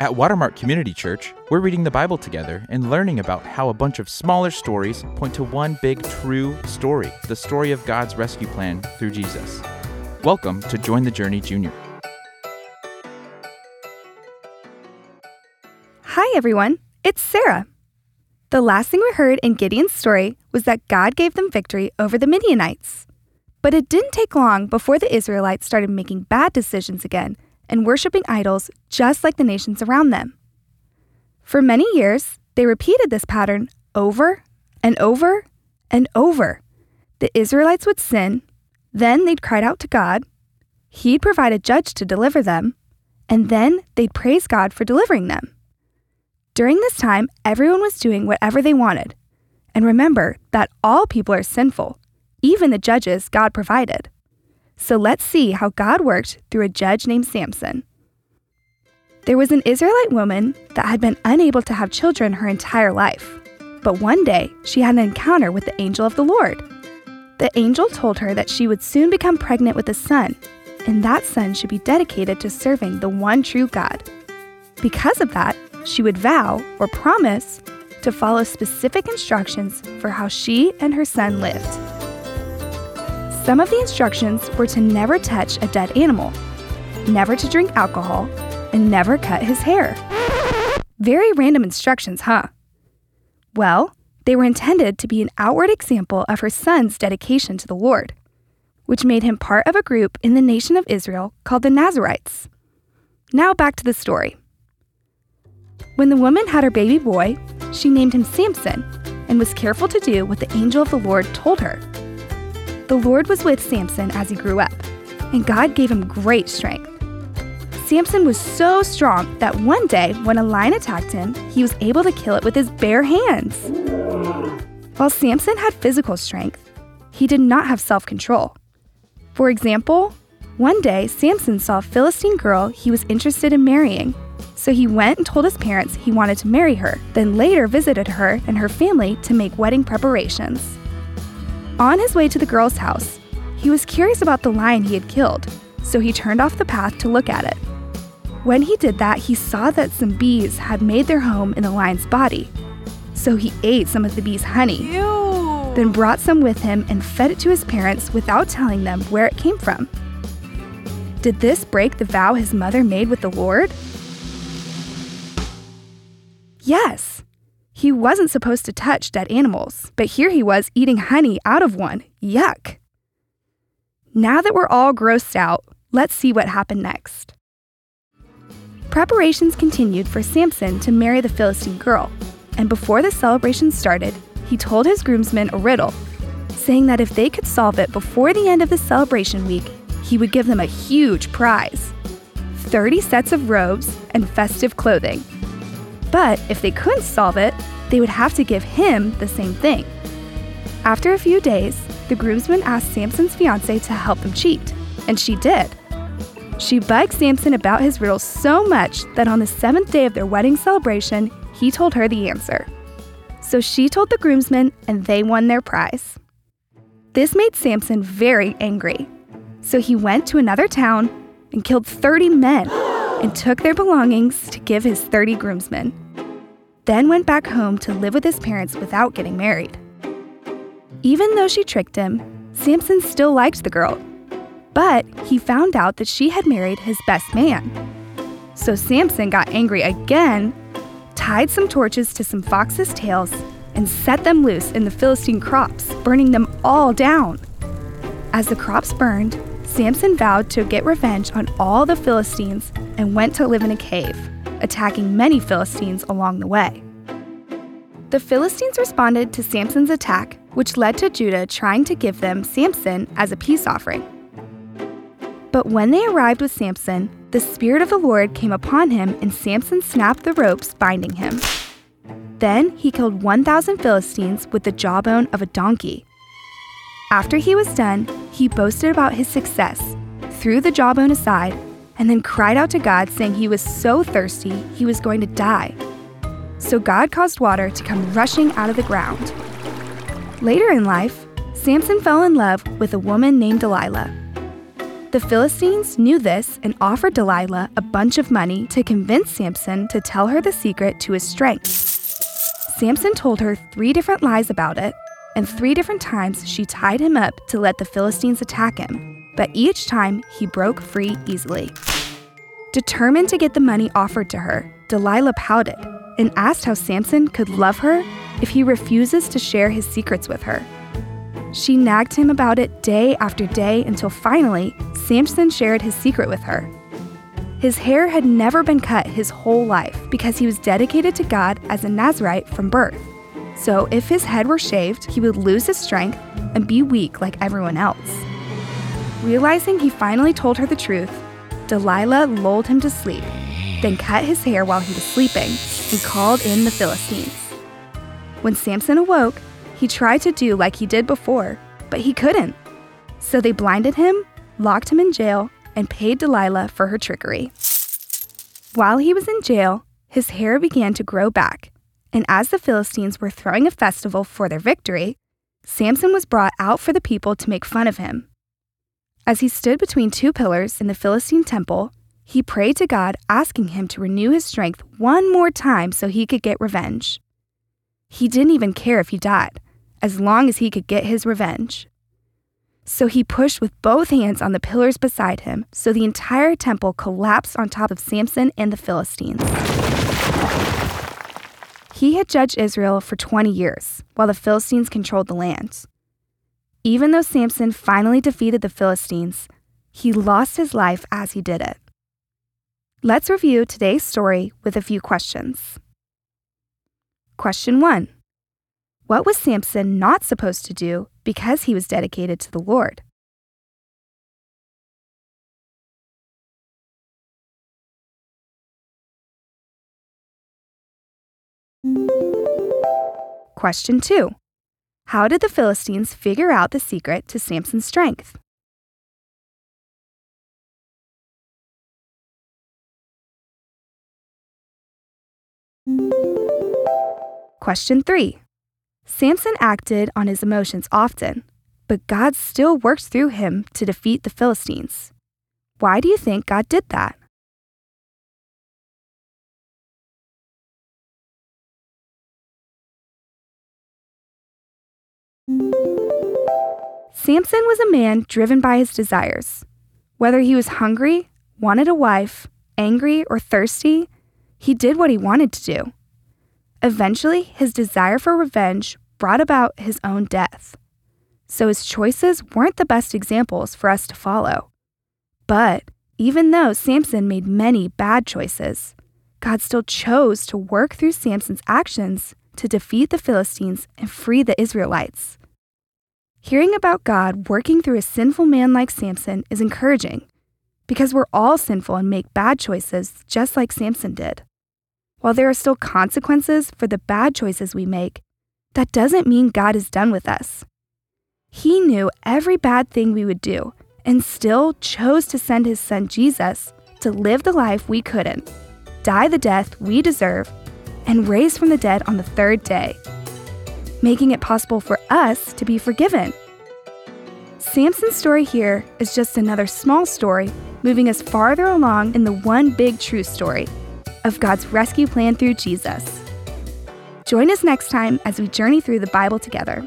At Watermark Community Church, we're reading the Bible together and learning about how a bunch of smaller stories point to one big true story the story of God's rescue plan through Jesus. Welcome to Join the Journey Junior. Hi, everyone. It's Sarah. The last thing we heard in Gideon's story was that God gave them victory over the Midianites. But it didn't take long before the Israelites started making bad decisions again and worshiping idols just like the nations around them. For many years, they repeated this pattern over and over and over. The Israelites would sin, then they'd cry out to God, He'd provide a judge to deliver them, and then they'd praise God for delivering them. During this time, everyone was doing whatever they wanted. And remember that all people are sinful, even the judges God provided. So let's see how God worked through a judge named Samson. There was an Israelite woman that had been unable to have children her entire life. But one day, she had an encounter with the angel of the Lord. The angel told her that she would soon become pregnant with a son, and that son should be dedicated to serving the one true God. Because of that, she would vow or promise to follow specific instructions for how she and her son lived. Some of the instructions were to never touch a dead animal, never to drink alcohol, and never cut his hair. Very random instructions, huh? Well, they were intended to be an outward example of her son's dedication to the Lord, which made him part of a group in the nation of Israel called the Nazarites. Now back to the story. When the woman had her baby boy, she named him Samson and was careful to do what the angel of the Lord told her. The Lord was with Samson as he grew up, and God gave him great strength. Samson was so strong that one day, when a lion attacked him, he was able to kill it with his bare hands. While Samson had physical strength, he did not have self control. For example, one day Samson saw a Philistine girl he was interested in marrying, so he went and told his parents he wanted to marry her, then later visited her and her family to make wedding preparations. On his way to the girl's house, he was curious about the lion he had killed, so he turned off the path to look at it. When he did that, he saw that some bees had made their home in the lion's body. So he ate some of the bees' honey, Ew. then brought some with him and fed it to his parents without telling them where it came from. Did this break the vow his mother made with the Lord? Yes. He wasn't supposed to touch dead animals, but here he was eating honey out of one. Yuck. Now that we're all grossed out, let's see what happened next. Preparations continued for Samson to marry the Philistine girl, and before the celebration started, he told his groomsmen a riddle, saying that if they could solve it before the end of the celebration week, he would give them a huge prize 30 sets of robes and festive clothing. But if they couldn't solve it, they would have to give him the same thing. After a few days, the groomsmen asked Samson's fiancee to help them cheat, and she did. She bugged Samson about his riddle so much that on the seventh day of their wedding celebration, he told her the answer. So she told the groomsmen, and they won their prize. This made Samson very angry. So he went to another town and killed 30 men and took their belongings to give his 30 groomsmen. Then went back home to live with his parents without getting married. Even though she tricked him, Samson still liked the girl. But he found out that she had married his best man. So Samson got angry again, tied some torches to some foxes' tails, and set them loose in the Philistine crops, burning them all down. As the crops burned, Samson vowed to get revenge on all the Philistines and went to live in a cave, attacking many Philistines along the way. The Philistines responded to Samson's attack, which led to Judah trying to give them Samson as a peace offering. But when they arrived with Samson, the Spirit of the Lord came upon him, and Samson snapped the ropes binding him. Then he killed 1,000 Philistines with the jawbone of a donkey. After he was done, he boasted about his success, threw the jawbone aside, and then cried out to God, saying he was so thirsty he was going to die. So God caused water to come rushing out of the ground. Later in life, Samson fell in love with a woman named Delilah. The Philistines knew this and offered Delilah a bunch of money to convince Samson to tell her the secret to his strength. Samson told her three different lies about it, and three different times she tied him up to let the Philistines attack him, but each time he broke free easily. Determined to get the money offered to her, Delilah pouted and asked how Samson could love her if he refuses to share his secrets with her. She nagged him about it day after day until finally, Samson shared his secret with her. His hair had never been cut his whole life because he was dedicated to God as a Nazarite from birth. So if his head were shaved, he would lose his strength and be weak like everyone else. Realizing he finally told her the truth, Delilah lulled him to sleep, then cut his hair while he was sleeping and called in the Philistines. When Samson awoke, he tried to do like he did before, but he couldn't. So they blinded him, locked him in jail, and paid Delilah for her trickery. While he was in jail, his hair began to grow back, and as the Philistines were throwing a festival for their victory, Samson was brought out for the people to make fun of him. As he stood between two pillars in the Philistine temple, he prayed to God, asking him to renew his strength one more time so he could get revenge. He didn't even care if he died, as long as he could get his revenge. So he pushed with both hands on the pillars beside him, so the entire temple collapsed on top of Samson and the Philistines. He had judged Israel for 20 years, while the Philistines controlled the land. Even though Samson finally defeated the Philistines, he lost his life as he did it. Let's review today's story with a few questions. Question 1 What was Samson not supposed to do because he was dedicated to the Lord? Question 2 how did the Philistines figure out the secret to Samson's strength? Question 3. Samson acted on his emotions often, but God still works through him to defeat the Philistines. Why do you think God did that? Samson was a man driven by his desires. Whether he was hungry, wanted a wife, angry, or thirsty, he did what he wanted to do. Eventually, his desire for revenge brought about his own death. So his choices weren't the best examples for us to follow. But even though Samson made many bad choices, God still chose to work through Samson's actions to defeat the Philistines and free the Israelites. Hearing about God working through a sinful man like Samson is encouraging because we're all sinful and make bad choices just like Samson did. While there are still consequences for the bad choices we make, that doesn't mean God is done with us. He knew every bad thing we would do and still chose to send his son Jesus to live the life we couldn't, die the death we deserve, and raise from the dead on the third day making it possible for us to be forgiven. Samson's story here is just another small story moving us farther along in the one big true story of God's rescue plan through Jesus. Join us next time as we journey through the Bible together.